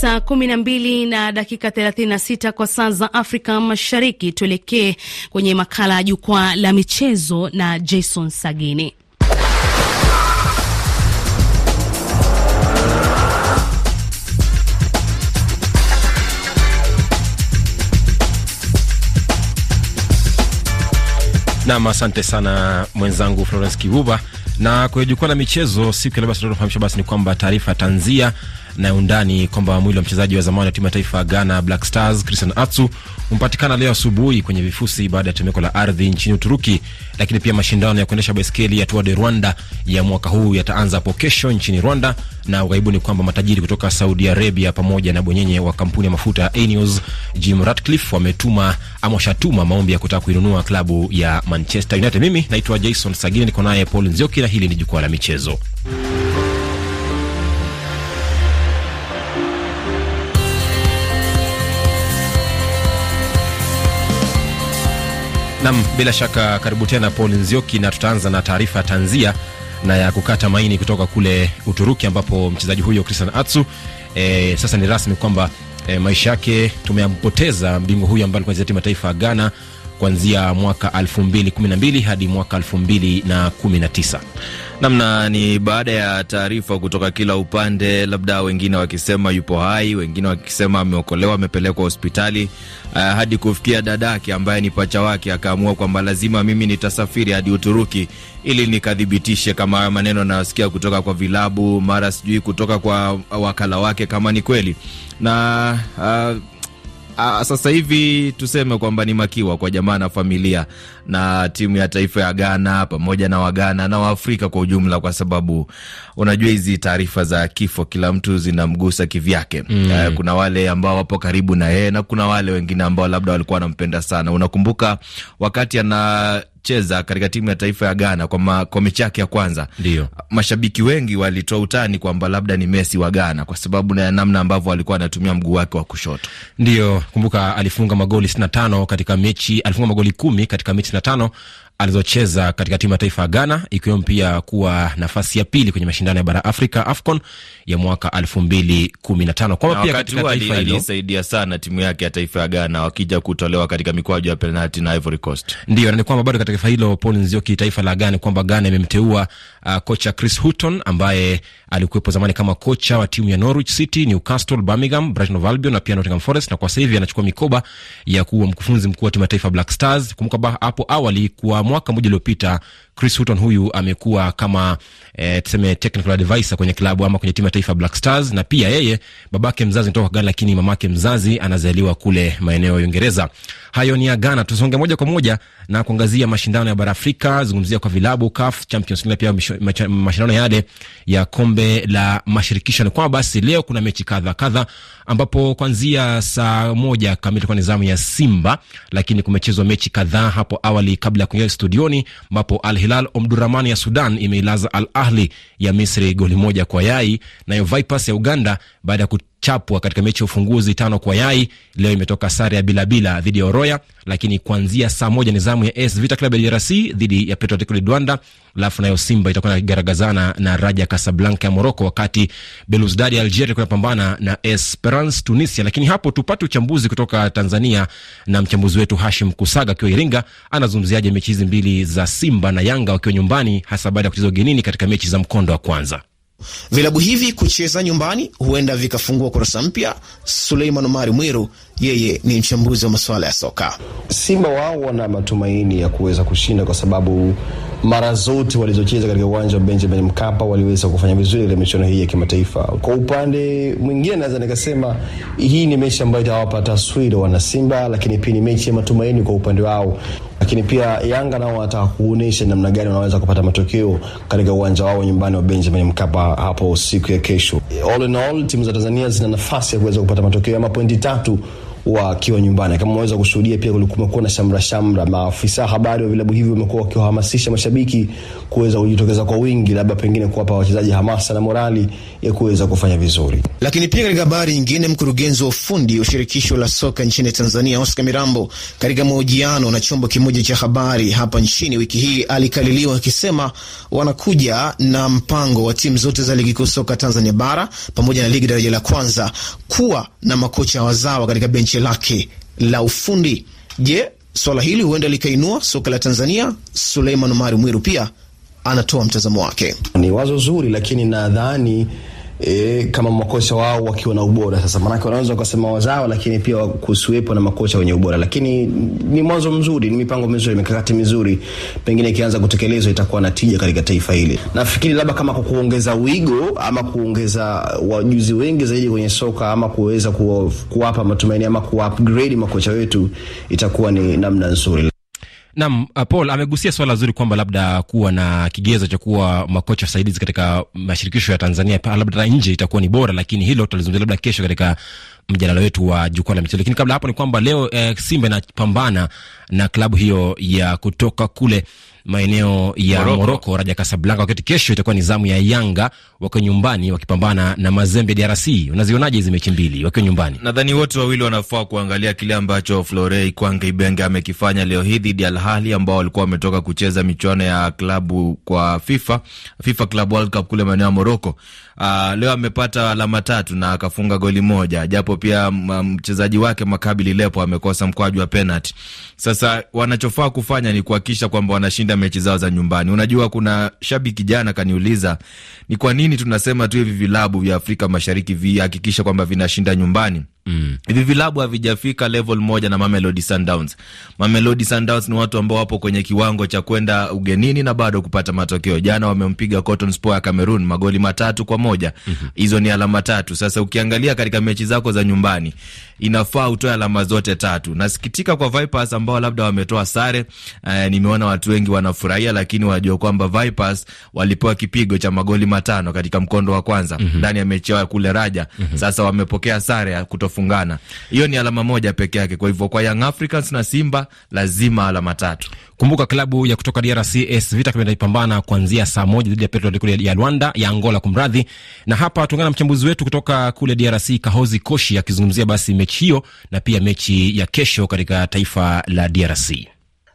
saa kumi na mbili na dakika thelathini na sita kwa saa za Afrika Mashariki. Tuelekee kwenye makala ya jukwaa la michezo na Jason Sagini. Nam, asante sana mwenzangu Florence Kivuva. Na kwenye jukwaa la michezo siku ya leo, tunafahamisha basi ni kwamba taarifa tanzia na undani kwamba mwili wa mchezaji wa zamani wa timu ya taifa ya Ghana Black Stars Christian Atsu umepatikana leo asubuhi kwenye vifusi baada ya tetemeko la ardhi nchini Uturuki. Lakini pia mashindano ya kuendesha baiskeli ya Tour de Rwanda ya mwaka huu yataanza hapo kesho nchini Rwanda, na ughaibuni kwamba matajiri kutoka Saudi Arabia pamoja na bwenyenye wa kampuni ya mafuta ya Ineos Jim Ratcliffe wametuma ama washatuma maombi ya kutaka kuinunua klabu ya Manchester United. Mimi naitwa Jason Sagini, niko naye Paul Nzioki na hili ni jukwaa la michezo. Nam, bila shaka karibu tena Paul Nzioki, na tutaanza na taarifa ya tanzia na ya kukata maini kutoka kule Uturuki ambapo mchezaji huyo Christian Atsu e, sasa ni rasmi kwamba e, maisha yake tumempoteza mbingwa huyo ambaye alikuwa timu ya taifa ya Ghana kuanzia mwaka 2012 hadi mwaka 2019 namna ni baada ya taarifa kutoka kila upande, labda wengine wakisema yupo hai, wengine wakisema ameokolewa, amepelekwa hospitali, uh, hadi kufikia dadake ambaye ni pacha wake akaamua kwamba lazima mimi nitasafiri hadi Uturuki ili nikathibitishe kama haya maneno anayosikia kutoka kwa vilabu, mara sijui kutoka kwa wakala wake kama ni kweli. Na uh, Uh, sasa hivi tuseme kwamba ni makiwa kwa jamaa na familia na timu ya taifa ya Ghana pamoja na Waghana na Waafrika kwa ujumla, kwa sababu unajua hizi taarifa za kifo kila mtu zinamgusa kivyake. Mm. Uh, kuna wale ambao wapo karibu na yeye na kuna wale wengine ambao labda walikuwa wanampenda sana. Unakumbuka wakati ana cheza katika timu ya taifa ya Ghana kwa, kwa mechi yake ya kwanza, ndio mashabiki wengi walitoa utani kwamba labda ni Messi wa Ghana kwa sababu na namna ambavyo alikuwa anatumia mguu wake wa kushoto. Ndio, kumbuka alifunga magoli 65 katika mechi, alifunga magoli kumi katika mechi 65 alizocheza katika timu ya taifa ya Ghana, ikiwemo pia kuwa nafasi ya pili kwenye mashindano ya bara Afrika AFCON ya mwaka elfu mbili kumi na tano kwamba pia katika taifa hilo alisaidia sana timu yake ya taifa ya Ghana wakija kutolewa katika mikwaju ya penalti na Ivory Coast. Ndio, na ni kwamba bado katika taifa hilo Paul Nzioki, taifa la Ghana, kwamba Ghana imemteua uh, kocha Chris Hutton ambaye alikuwepo zamani kama kocha wa timu ya Norwich City, Newcastle, Birmingham, Brighton of Albion na pia Nottingham Forest, na kwa sasa hivi anachukua mikoba ya kuwa mkufunzi mkuu wa timu ya taifa Black Stars. Kumbuka hapo awali kwa mwaka mmoja uliopita Chris Hutton huyu amekuwa kama e, tuseme technical advisor kwenye klabu ama kwenye timu ya taifa Black Stars, na pia yeye babake mzazi anatoka Ghana, lakini mamake mzazi anazaliwa kule maeneo ya Uingereza. Hayo ni ya Ghana. Tusonge moja kwa moja na kuangazia mashindano ya bara Afrika, zungumzia kwa vilabu CAF Champions League, pia mashindano yale ya kombe la mashirikisho. Ni kwamba basi leo kuna mechi kadha kadha, ambapo kuanzia saa moja kamili kwa nizamu ya Simba, lakini kumechezwa mechi kadhaa hapo awali kabla ya kuingia studioni, ambapo Al Hilal Omdurman ya Sudan imeilaza Al Ahli ya Misri goli moja kwa yai, nayo Vipers ya Uganda baada ya chapwa katika mechi ya ufunguzi tano kwa yai. Leo imetoka sare ya bilabila dhidi ya Oroya, lakini kuanzia saa moja ni zamu ya AS Vita Club ya DRC dhidi ya Petro Atletico Luanda, alafu nayo Simba itakuwa inagaragazana na Raja Casablanca ya Morocco, wakati Belouizdad ya Algeria itakuwa inapambana na Esperance Tunisia. Lakini hapo tupate uchambuzi kutoka Tanzania na mchambuzi wetu Hashim Kusaga akiwa Iringa. Anazungumziaje mechi hizi mbili za Simba na Yanga wakiwa nyumbani, hasa baada ya kucheza ugenini katika mechi za mkondo wa kwanza? Vilabu hivi kucheza nyumbani huenda vikafungua kurasa mpya. Suleiman Omari Mwiru yeye ni mchambuzi wa masuala ya soka. Simba wao wana matumaini ya kuweza kushinda kwa sababu mara zote walizocheza katika uwanja wa Benjamin Mkapa waliweza kufanya vizuri katika michuano hii ya kimataifa. Kwa upande mwingine, naweza nikasema hii ni mechi ambayo itawapa taswira wana Simba, lakini pia ni mechi ya matumaini kwa upande wao lakini pia Yanga nao wanataka kuonesha namna gani wanaweza kupata matokeo katika uwanja wao nyumbani wa Benjamin Mkapa hapo siku ya kesho. All in all, timu za Tanzania zina nafasi ya kuweza kupata matokeo ama pointi tatu wakiwa nyumbani. Kama unaweza kushuhudia, pia kumekuwa na shamra shamra. Maafisa habari wa vilabu hivyo wamekuwa wakiwahamasisha mashabiki kuweza kujitokeza kwa wingi, labda pengine kuwapa wachezaji hamasa na morali ya kuweza kufanya vizuri. Lakini pia katika habari nyingine, mkurugenzi wa ufundi wa shirikisho la soka nchini Tanzania Oscar Mirambo, katika mahojiano na chombo kimoja cha habari hapa nchini wiki hii alikaliliwa akisema wanakuja na mpango wa timu zote za ligi kuu soka Tanzania bara pamoja na ligi daraja la kwanza kuwa na makocha wazawa katika benchi lake la ufundi. Je, swala hili huenda likainua soka la Tanzania? Suleiman Omari Mwiru pia anatoa mtazamo wake. Ni wazo zuri, lakini nadhani E, kama makocha wao wakiwa na ubora sasa, maanake wanaweza wakasema wazao, lakini pia kusiwepo na makocha wenye ubora, lakini ni mwanzo mzuri, ni mipango mizuri, mikakati mizuri, pengine ikianza kutekelezwa itakuwa na tija katika taifa hili. Nafikiri labda kama kwa kuongeza wigo ama kuongeza wajuzi wengi zaidi kwenye soka ama kuweza kuwapa matumaini ama kuupgrade makocha wetu itakuwa ni namna nzuri. Nam Paul amegusia swala zuri kwamba labda kuwa na kigezo cha kuwa makocha wasaidizi katika mashirikisho ya Tanzania labda nje itakuwa ni bora, lakini hilo tutalizungumzia labda kesho katika mjadala wetu wa jukwaa la michezo. Lakini kabla hapo ni kwamba leo eh, Simba inapambana na klabu hiyo ya kutoka kule maeneo ya Moroko, Raja Kasablanka, wakati kesho itakuwa ni zamu ya Yanga wakiwa nyumbani wakipambana na Mazembe DRC. Unazionaje hizi mechi mbili wakiwa nyumbani? Nadhani wote wawili wanafaa kuangalia kile ambacho Florei Kwange Ibenge amekifanya leo hii dhidi ya Al Ahly ambao walikuwa wametoka kucheza michuano ya klabu kwa FIFA, FIFA Club World Cup kule maeneo ya Moroko. Uh, leo amepata alama tatu na akafunga goli moja, japo pia mchezaji wake Makabili Lepo amekosa mkwaju wa penalti. Sasa wanachofaa kufanya ni kuhakikisha kwamba wanashinda mechi zao za nyumbani. Unajua, kuna shabiki jana kaniuliza ni kwa nini tunasema tu hivi vilabu vya Afrika Mashariki vihakikisha kwamba vinashinda nyumbani. Mm. Hivi vilabu havijafika level moja na Mamelodi Sundowns. Mamelodi Sundowns ni watu ambao wapo kwenye kiwango cha kwenda ugenini na bado kupata matokeo. Jana wamempiga Cotton Sport ya Cameroon magoli matatu kwa moja. Hizo mm -hmm. ni alama tatu. Sasa ukiangalia katika mechi zako za nyumbani inafaa utoe alama zote tatu. Nasikitika kwa Vipers ambao labda wametoa sare. Uh, nimeona watu wengi wanafurahia, lakini wanajua kwamba Vipers walipewa kipigo cha magoli matano katika mkondo wa kwanza ndani mm -hmm. ya mechi yao kule Raja. Mm -hmm. Sasa wamepokea sare ya kutofungana. Hiyo ni alama moja peke yake. Kwa hivyo kwa Young Africans na Simba lazima alama tatu. Kumbuka klabu ya kutoka DRC AS Vita itaipambana kuanzia saa moja dhidi ya Petro kule ya Rwanda ya Angola, kumradhi. Na hapa tuungana na mchambuzi wetu kutoka kule DRC Kahozi Koshi akizungumzia basi mechi hiyo na pia mechi ya kesho katika taifa la DRC.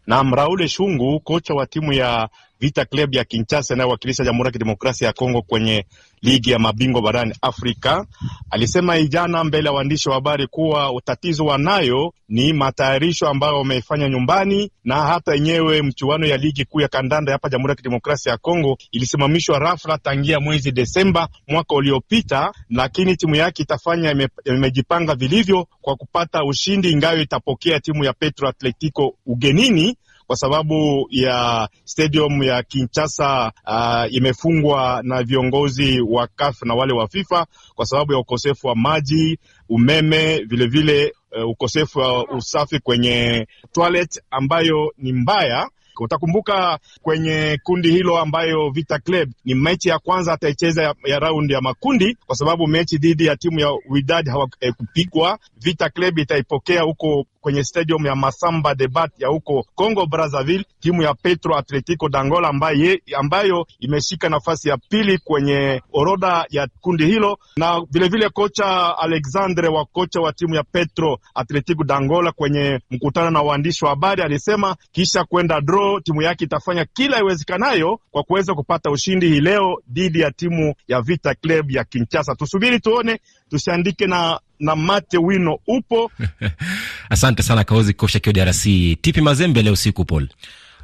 Naam, Raule Shungu, kocha wa timu ya Vita Club ya Kinshasa inayowakilisha Jamhuri ya Kidemokrasia ya Kongo kwenye ligi ya mabingwa barani Afrika. Alisema ijana mbele ya waandishi wa habari kuwa tatizo wanayo ni matayarisho ambayo wamefanya nyumbani, na hata yenyewe mchuano ya ligi kuu ya kandanda hapa Jamhuri ya Kidemokrasia ya Kongo ilisimamishwa rafla tangia mwezi Desemba mwaka uliopita, lakini timu yake itafanya imejipanga vilivyo kwa kupata ushindi, ingayo itapokea timu ya Petro Atletico ugenini kwa sababu ya stadium ya Kinshasa uh, imefungwa na viongozi wa CAF na wale wa FIFA kwa sababu ya ukosefu wa maji, umeme, vilevile vile, uh, ukosefu wa usafi kwenye toilet ambayo ni mbaya. Utakumbuka kwenye kundi hilo ambayo Vita Club ni mechi ya kwanza ataicheza ya, ya raundi ya makundi, kwa sababu mechi dhidi ya timu ya Wydad hawakupigwa. Vita Club itaipokea huko kwenye stadium ya Masamba Debat ya huko Congo Brazzaville. Timu ya Petro Atletico d'Angola ambaye, ambayo imeshika nafasi ya pili kwenye orodha ya kundi hilo, na vilevile kocha Alexandre wa kocha wa timu ya Petro Atletico d'Angola kwenye mkutano na waandishi wa habari alisema kisha kwenda draw timu yake itafanya kila iwezekanayo kwa kuweza kupata ushindi hii leo dhidi ya timu ya Vita Club ya Kinshasa. Tusubiri tuone, tusiandike na na mate wino upo. Asante sana Kaozi Kosha DRC. Tipi Mazembe leo usiku Paul.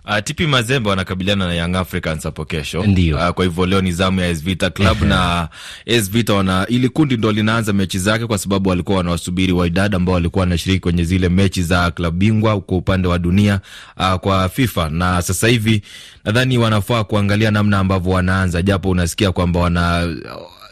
Uh, Tipi Mazembe wanakabiliana na Young Africans hapo kesho. Ndio. Uh, kwa hivyo leo ni zamu ya AS Vita Club na AS Vita wana ili kundi ndo linaanza mechi zake kwa sababu walikuwa wanawasubiri Wydad ambao walikuwa wanashiriki kwenye zile mechi za klabu bingwa kwa upande wa dunia uh, kwa FIFA na sasa hivi nadhani wanafaa kuangalia namna ambavyo wanaanza, japo unasikia kwamba wana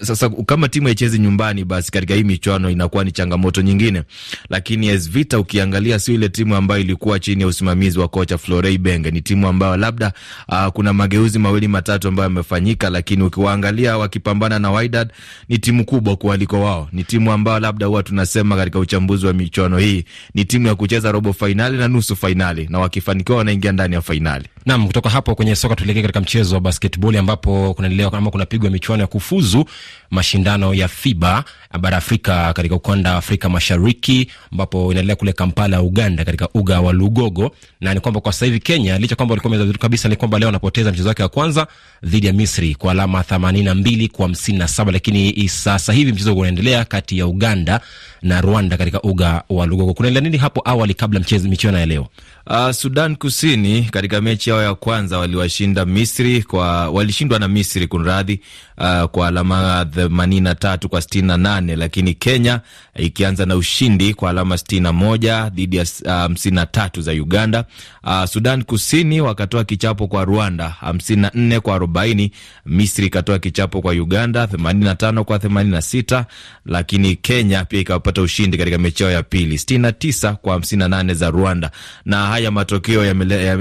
sasa kama timu haichezi nyumbani, basi katika hii michuano inakuwa ni changamoto nyingine. Lakini AS Vita ukiangalia, sio ile timu ambayo ilikuwa chini ya usimamizi wa kocha Florey Benge. Ni timu ambayo labda uh, kuna mageuzi mawili matatu ambayo yamefanyika, lakini ukiwaangalia wakipambana na Wydad, ni timu kubwa kuliko wao. Ni timu ambayo labda huwa tunasema katika uchambuzi wa michuano hii ni timu ya kucheza robo fainali na nusu fainali, na wakifanikiwa wanaingia ndani ya fainali. Naam, kutoka hapo kwenye soka tuelekee katika mchezo wa basketball ambapo kunaendelea ama kunapigwa michuano ya kufuzu mashindano ya FIBA bara Afrika katika ukanda wa Afrika Mashariki, ambapo inaendelea kule Kampala, Uganda, katika uga wa Lugogo. Na ni kwamba kwa sasa hivi Kenya, licha kwamba walikuwa vizuri kabisa, ni kwamba leo wanapoteza mchezo wake wa kwanza dhidi ya Misri kwa alama 82 kwa 57, lakini sasa hivi mchezo unaendelea kati ya Uganda na Rwanda katika uga wa Lugogo. Kunaendelea nini hapo awali kabla mchezo michuano ya leo? Uh, Sudan Kusini katika mechi yao ya kwanza waliwashinda Misri kwa walishindwa na Misri kunradhi, uh, kwa alama themanini na tatu kwa sitini na nane lakini Kenya ikianza na ushindi kwa alama sitini na moja dhidi ya hamsini uh, na tatu za Uganda. Uh, Sudan Kusini wakatoa kichapo kwa Rwanda hamsini na nne kwa arobaini. Misri ikatoa kichapo kwa Uganda themanini na tano kwa themanini na sita lakini Kenya pia ikapata ushindi katika mechi yao ya pili sitini na tisa kwa hamsini na nane za Rwanda na haya matokeo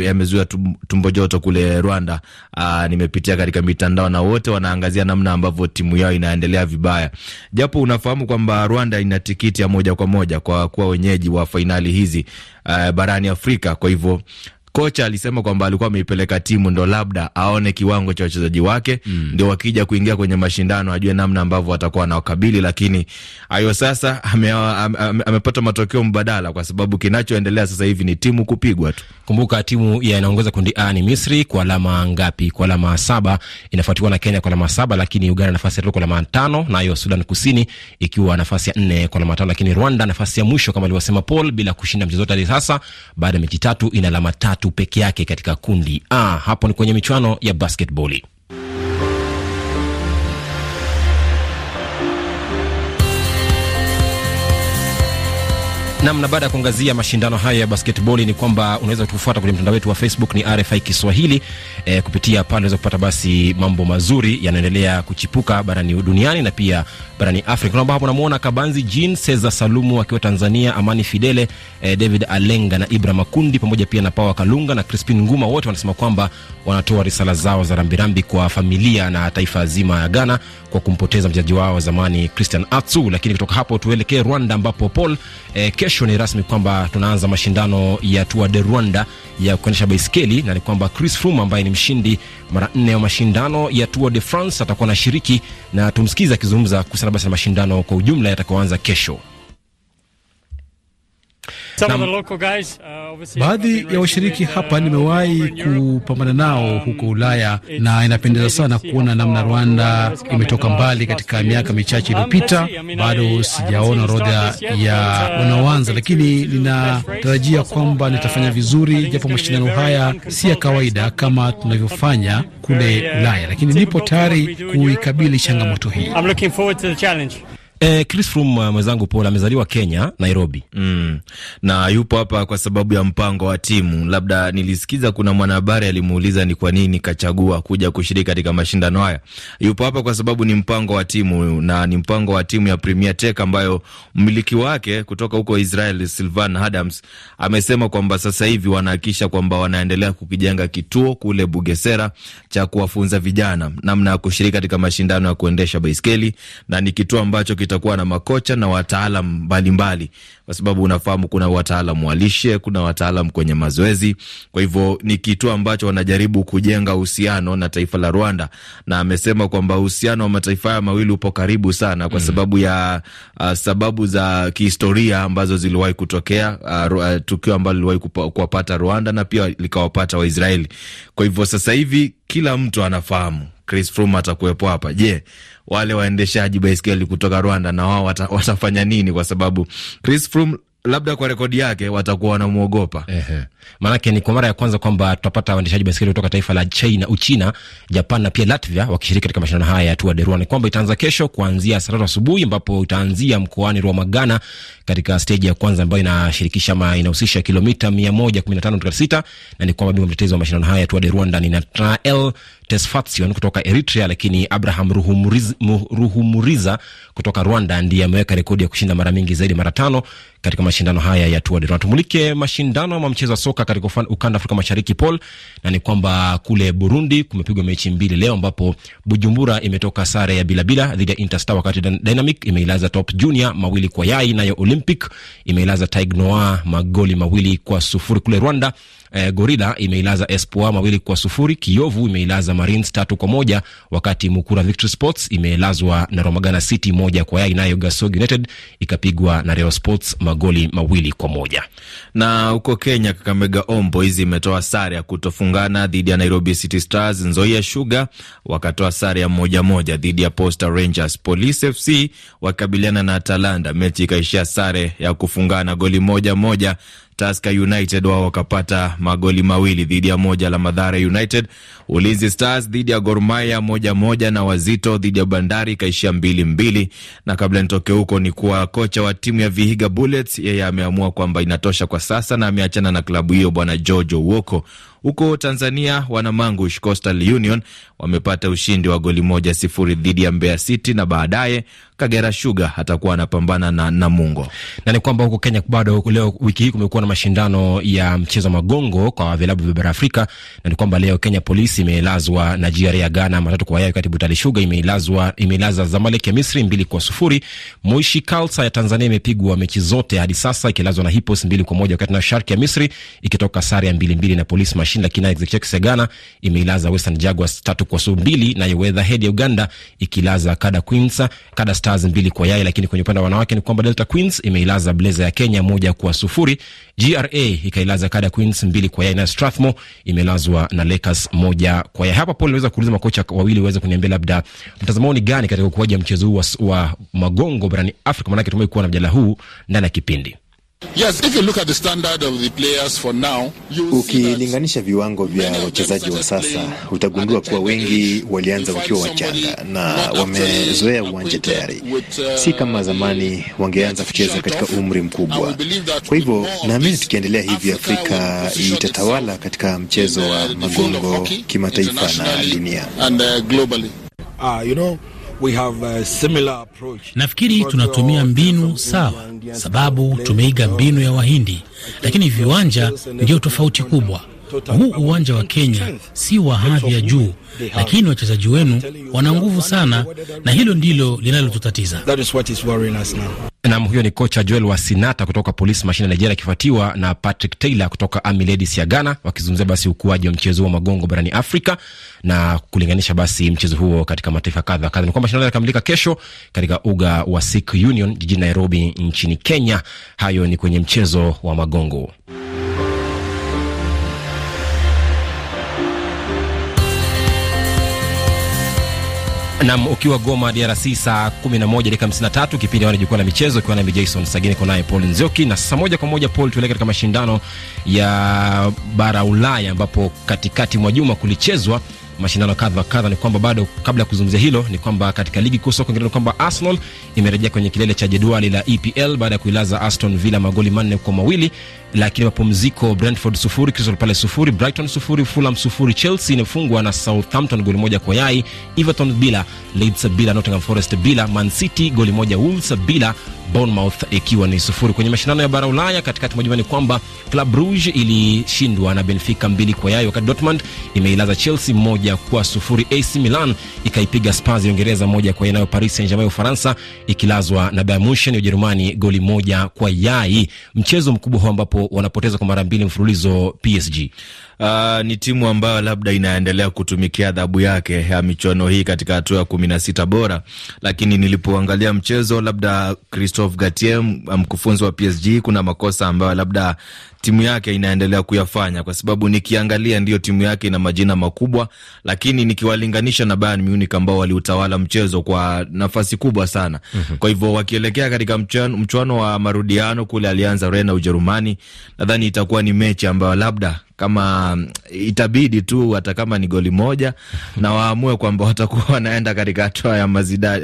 yamezuia tumbo joto kule Rwanda. Aa, nimepitia katika mitandao na wote wanaangazia namna ambavyo timu yao inaendelea vibaya, japo unafahamu kwamba Rwanda ina tikiti ya moja kwa moja kwa kuwa wenyeji wa fainali hizi uh, barani Afrika. Kwa hivyo kocha alisema kwamba alikuwa ameipeleka timu ndo labda aone kiwango cha wachezaji wake mm. ndio wakija kuingia kwenye mashindano ajue namna ambavyo watakuwa wanawakabili, lakini hayo sasa amepata ame, ame, ame matokeo mbadala, kwa sababu kinachoendelea sasa hivi ni timu kupigwa tu. Kumbuka timu ya inaongoza kundi A ni Misri kwa alama ngapi? Kwa alama saba. Inafuatiwa na Kenya kwa alama saba, lakini Uganda nafasi ya tatu kwa alama tano, nayo Sudan Kusini ikiwa nafasi ya nne kwa alama tano, lakini Rwanda nafasi ya mwisho kama alivyosema Paul, bila kushinda mchezo wote hadi sasa, baada ya mechi tatu, ina alama tatu peke yake katika kundi A. Hapo ni kwenye michuano ya basketball. Nam, na baada ya kuangazia mashindano hayo ya basketball ni kwamba unaweza kutufuata kwenye mtandao wetu wa Facebook ni RFI Kiswahili. E, kupitia pale unaweza kupata basi mambo mazuri yanaendelea kuchipuka barani duniani na pia barani Afrika. Naomba hapo namuona Kabanzi Jean Cesar Salumu akiwa Tanzania, Amani Fidele, e, David Alenga na Ibra Makundi pamoja pia na Pawa Kalunga na Crispin Nguma, wote wanasema kwamba wanatoa risala zao za rambirambi kwa familia na taifa zima ya Ghana kwa kumpoteza mchezaji wao wa zamani Christian Atsu. Lakini kutoka hapo tuelekee Rwanda ambapo Paul eh, kesho ni rasmi kwamba tunaanza mashindano ya Tour de Rwanda ya kuendesha baiskeli, na ni kwamba Chris Froome ambaye ni mshindi mara nne wa mashindano ya Tour de France atakuwa na shiriki, na tumsikize akizungumza kuhusiana basi na mashindano kwa ujumla yatakaoanza kesho. Baadhi ya washiriki hapa nimewahi kupambana nao huko Ulaya na inapendeza sana kuona namna Rwanda imetoka mbali katika miaka michache iliyopita. Bado sijaona orodha ya wanaoanza, lakini ninatarajia kwamba nitafanya vizuri, japo mashindano haya si ya kawaida kama tunavyofanya kule Ulaya, lakini nipo tayari kuikabili changamoto hii. Eh, Chris Froome mwenzangu Paul amezaliwa Kenya, Nairobi. Mm. Na yupo hapa kwa sababu ya mpango wa timu. Labda nilisikiza kuna mwanahabari alimuuliza ni kwa nini kachagua kuja kushiriki katika mashindano haya. Yupo hapa kwa sababu ni mpango wa timu na ni mpango wa timu ya Premier Tech ambayo mmiliki wake kutoka huko Israel Sylvan Adams amesema kwamba sasa hivi wanahakisha kwamba wanaendelea kukijenga kituo kule Bugesera cha kuwafunza vijana namna ya kushiriki katika mashindano ya kuendesha baiskeli na ni kituo ambacho itakuwa na makocha na wataalam mbalimbali, kwa sababu unafahamu kuna wataalam wa lishe, kuna wataalam kwenye mazoezi. Kwa hivyo ni kitu ambacho wanajaribu kujenga uhusiano na taifa la Rwanda, na amesema kwamba uhusiano wa mataifa haya mawili upo karibu sana kwa sababu ya uh, sababu za kihistoria ambazo ziliwahi kutokea, uh, uh, tukio ambalo liliwahi kuwapata Rwanda na pia likawapata Waisraeli. Kwa hivyo sasa hivi kila mtu anafahamu Chris Froome atakuwepo hapa. Je, wale waendeshaji baiskeli kutoka Rwanda na wao wata, watafanya nini? Kwa sababu Chris Froome labda kwa rekodi yake watakuwa wanamwogopa. Ehe, maanake ni kwa mara ya kwanza kwamba tutapata waendeshaji baiskeli kutoka taifa la China, Uchina, Japan na pia Latvia wakishiriki katika mashindano haya ya Tour de Rwanda. Ni kwamba itaanza kesho kuanzia saa tatu asubuhi, ambapo itaanzia mkoani Rwamagana katika steji ya kwanza ambayo inashirikisha ama inahusisha kilomita mia moja kumi na ni kwamba bingwa mtetezi wa mashindano haya Tour de Rwanda ni Nathanael Tesfatsion kutoka Eritrea, lakini Abraham Ruhumuriza, kutoka Rwanda ndiye ameweka rekodi ya kushinda mara mingi zaidi, mara tano katika mashindano haya ya Tour de Rwanda. Tumulike mashindano ama mchezo wa soka katika ukanda Afrika Mashariki, Paul, na ni kwamba kule Burundi kumepigwa mechi mbili leo, ambapo Bujumbura imetoka sare ya bila bila dhidi ya Interstar, wakati Dynamic imeilaza Top Junior mawili kwa yai, nayo Olympic imeilaza Tig Noir magoli mawili kwa sufuri. Kule Rwanda eh, Gorila imeilaza Espoir mawili kwa sufuri. Kiovu imeilaza Marines tatu kwa moja, wakati Mukura Victory Sports imeelazwa na Romagana City moja kwa yai, nayo Gasog United ikapigwa na Real Sports magoli mawili kwa moja. Na huko Kenya, Kakamega Homeboyz imetoa sare ya kutofungana dhidi ya Nairobi City Stars. Nzoia Sugar wakatoa sare ya moja moja dhidi ya Posta Rangers. Police FC wakabiliana na Atalanta, mechi ikaishia sare ya kufungana goli moja moja. Tusker United wao wakapata magoli mawili dhidi ya moja la Madhara United. Ulinzi Stars dhidi ya Gor Mahia moja moja, na Wazito dhidi ya Bandari ikaishia mbili mbili. Na kabla nitoke huko, ni kuwa kocha wa timu ya Vihiga Bullets yeye ameamua kwamba inatosha kwa sasa na ameachana na klabu hiyo, bwana George Owoko. Huko Tanzania, wanamangush Coastal Union wamepata ushindi wa goli moja sifuri dhidi ya Mbeya City na baadaye Kagera Sugar atakuwa anapambana na Namungo. Na ni kwamba huko Kenya bado leo, wiki hii kumekuwa na mashindano ya mchezo magongo kwa vilabu vya bara Afrika, na ni kwamba leo Kenya Police imeelazwa na GRA ya Ghana matatu kwa yai, wakati Butali Sugar imeelazwa imelaza Zamalek ya Misri mbili kwa sufuri. Moishi Kalsa ya Tanzania imepigwa mechi zote hadi sasa ikilazwa na Hippos mbili kwa moja, wakati na Shark ya Misri ikitoka sare ya mbili mbili na Police Machine, lakini Executive ya Ghana imeilaza Western Jaguars tatu kwa mbili, nayo Weatherhead ya Uganda ikilaza Kada Queens Kada Stars mbili kwa yai. Lakini kwenye upande wa wanawake ni kwamba Delta Queens imeilaza Blazer ya Kenya moja kwa sufuri. GRA ikailaza Kada Queens mbili kwa yai, na Strathmore imelazwa na Lakers moja kwa yai. Hapa Paul, naweza kuuliza makocha wawili waweze kuniambia labda mtazamo ni gani katika ukuaji wa mchezo huu wa, magongo barani Afrika, maanake tumekuwa kuwa na mjadala huu ndani ya kipindi Yes, if you look at the standard of the players for now, ukilinganisha viwango vya wachezaji wa sasa utagundua kuwa wengi walianza wakiwa wachanga na wamezoea uwanja tayari, si kama zamani wangeanza kucheza katika umri mkubwa. Kwa hivyo naamini tukiendelea hivi, Afrika itatawala katika mchezo wa magongo kimataifa na dunia. Uh, you know, We have a similar approach. Nafikiri tunatumia mbinu sawa, sababu tumeiga mbinu ya Wahindi, lakini viwanja ndio tofauti kubwa. Huu uwanja wa Kenya si wa hadhi ya juu, lakini wachezaji wenu wana nguvu sana, na hilo ndilo linalotutatiza. Nam, huyo ni kocha Joel Wasinata kutoka Polisi Mashine ya Nigeria, akifuatiwa na Patrick Taylor kutoka Army Ladies ya Ghana, wakizungumzia basi ukuaji wa mchezo wa magongo barani Afrika na kulinganisha basi mchezo huo katika mataifa kadha kadha. Ni kwamba shindano linakamilika kesho katika uga wa Sikh Union jijini Nairobi nchini Kenya. Hayo ni kwenye mchezo wa magongo. Nam, ukiwa Goma DRC saa 11 dakika 53, kipindi wana jukwaa la michezo, ukiwa nami Jason Sagini, kwa naye Paul Nzioki. Na sasa moja kwa moja Paul, tuelekea katika mashindano ya bara Ulaya ambapo katikati mwa juma kulichezwa mashindano kadha kadha. Ni kwamba bado kabla ya kuzungumzia hilo, ni kwamba katika ligi kuu soka ni kwamba Arsenal imerejea kwenye kilele cha jedwali la EPL baada ya kuilaza Aston Villa magoli manne kwa mawili lakini mapumziko, Brentford sufuri, Crystal Palace sufuri, Brighton sufuri, Fulham sufuri, Chelsea imefungwa na Southampton goli moja kwa yai, Everton bila, Leeds bila, Nottingham Forest bila, Man City goli moja, Wolves bila, Bournemouth ikiwa ni sufuri. Kwenye mashindano ya bara Ulaya katikati mwa juma ni kwamba Club Brugge ilishindwa na Benfica mbili kwa yai, wakati Dortmund imeilaza Chelsea moja kwa sufuri. AC Milan ikaipiga Spurs ya Uingereza moja kwa nayo Paris Saint-Germain Ufaransa ikilazwa na Bayern Munich ya Ujerumani goli moja kwa yai. Mchezo mkubwa ambapo wanapoteza kwa mara mbili mfululizo PSG. Uh, ni timu ambayo labda inaendelea kutumikia adhabu yake ya michuano hii katika hatua ya kumi na sita bora, lakini nilipoangalia mchezo, labda Christophe Galtier, mkufunzi wa PSG, kuna makosa ambayo labda timu yake inaendelea kuyafanya, kwa sababu nikiangalia ndiyo timu yake ina majina makubwa, lakini nikiwalinganisha na Bayern Munich ambao waliutawala mchezo kwa nafasi kubwa sana. mm -hmm. Kwa hivyo wakielekea katika mchuano wa marudiano kule Allianz Arena Ujerumani, nadhani itakuwa ni mechi ambayo labda kama itabidi tu hata kama ni goli moja na waamue kwamba watakuwa wanaenda katika hatua ya mazida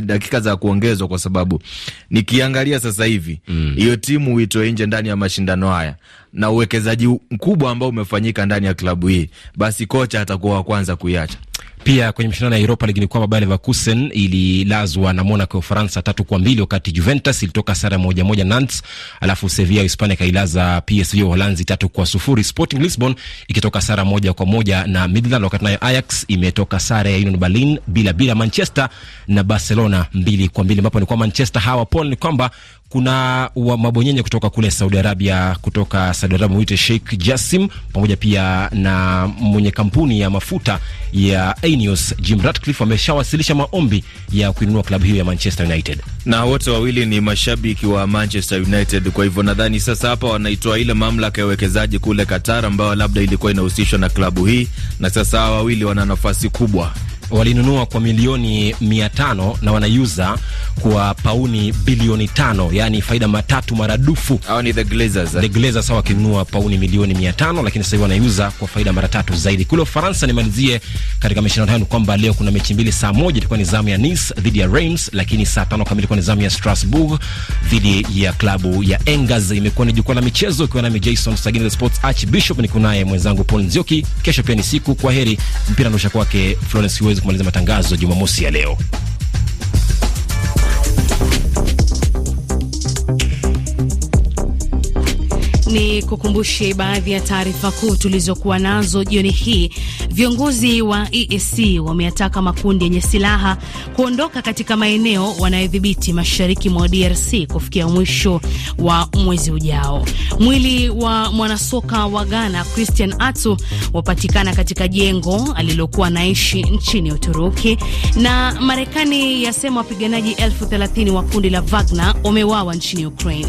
dakika za kuongezwa, kwa sababu nikiangalia sasa hivi hiyo mm. timu uitoe nje ndani ya mashindano haya na uwekezaji mkubwa ambao umefanyika ndani ya klabu hii, basi kocha atakuwa wa kwanza kuiacha. Pia kwenye mashindano ya Europa League ni kwamba Bayer Leverkusen ililazwa na Monaco ya Ufaransa tatu kwa mbili wakati Juventus ilitoka sare moja moja Nantes, alafu Sevilla ya Hispania ikailaza PSV ya Uholanzi tatu kwa sufuri. Sporting Lisbon ikitoka sare moja kwa moja na Midland, wakati nayo Ajax imetoka sare ya Union Berlin bila bila. Manchester na Barcelona mbili kwa mbili, ambapo ni kwa Manchester hawa Paul ni kwamba kuna mabonyenye kutoka kule Saudi Arabia, kutoka Saudi Arabia mwite Sheikh Jassim, pamoja pia na mwenye kampuni ya mafuta ya Ineos Jim Ratcliffe wameshawasilisha maombi ya kuinunua klabu hiyo ya Manchester United, na wote wawili ni mashabiki wa Manchester United. Kwa hivyo nadhani sasa hapa wanaitoa ile mamlaka ya uwekezaji kule Qatar, ambayo labda ilikuwa inahusishwa na klabu hii, na sasa hawa wawili wana nafasi kubwa walinunua kwa milioni mia tano na wanaiuza kwa pauni bilioni tano yani faida matatu maradufu. Hao ni the Glazers, the Glazers sawa, wakinunua pauni milioni mia tano lakini sasa hivi wanaiuza kwa faida mara tatu zaidi. Kule Ufaransa, nimalizie katika mashindano hayo ni kwamba leo kuna mechi mbili. Saa moja itakuwa ni zamu ya Nice dhidi ya Reims, lakini saa tano kamili itakuwa ni zamu ya Strasbourg dhidi ya klabu ya Angers. Imekuwa ni jukwaa la michezo, ikiwa nami Jason Sagini, the sports archbishop, niko naye mwenzangu Paul Nzioki. Kesho pia ni siku. Kwa heri, mpira ndosha kwake Florence Huwezi kumaliza matangazo Jumamosi ya leo. Ni kukumbushe baadhi ya taarifa kuu tulizokuwa nazo jioni hii. Viongozi wa EAC wameyataka makundi yenye silaha kuondoka katika maeneo wanayodhibiti mashariki mwa DRC kufikia mwisho wa mwezi ujao. Mwili wa mwanasoka wa Ghana Christian Atsu wapatikana katika jengo alilokuwa naishi nchini Uturuki, na Marekani yasema wapiganaji elfu thelathini wa kundi la Wagner wamewawa nchini Ukraine.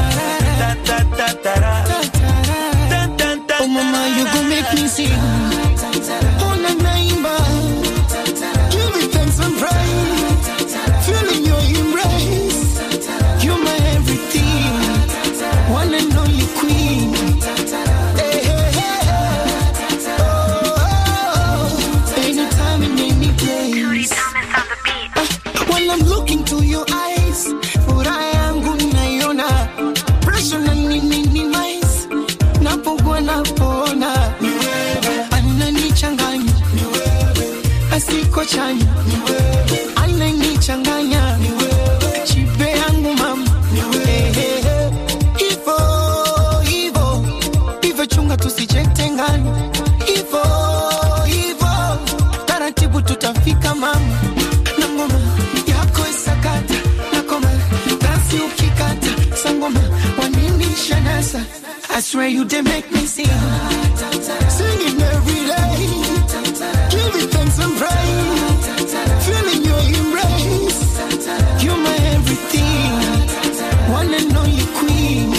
Oh mama, you gon' make me sing. Oh na naimba, swear you did make me sing, singing every day, giving thanks and praise, feeling your embrace, you're my everything, one and only queen.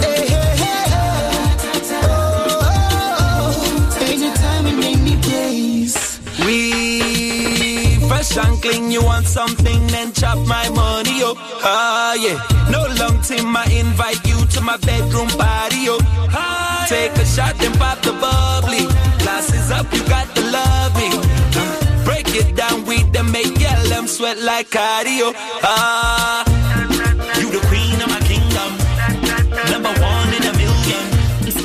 Hey, hey, hey. Oh, oh, oh. Anytime and any place. We fresh and clean, you want something, then chop my money up. Ah, yeah. No long time, I invite you my bedroom. Ah, Take a shot and pop the bubbly. Glasses up, you got to love me. Break it down with them, make yell them sweat like cardio. Ah, you the queen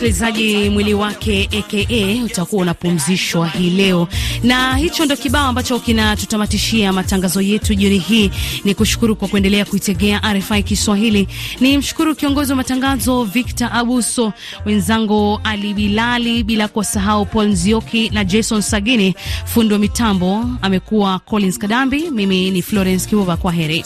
Msikilizaji, mwili wake aka utakuwa unapumzishwa hii leo, na hicho ndo kibao ambacho kinatutamatishia matangazo yetu jioni hii. Ni kushukuru kwa kuendelea kuitegea RFI Kiswahili. Ni mshukuru kiongozi wa matangazo Victor Abuso, wenzangu Ali Bilali, bila kuwasahau Paul Nzioki na Jason Sagini. Fundi wa mitambo amekuwa Collins Kadambi, mimi ni Florence Kivuva. Kwa heri.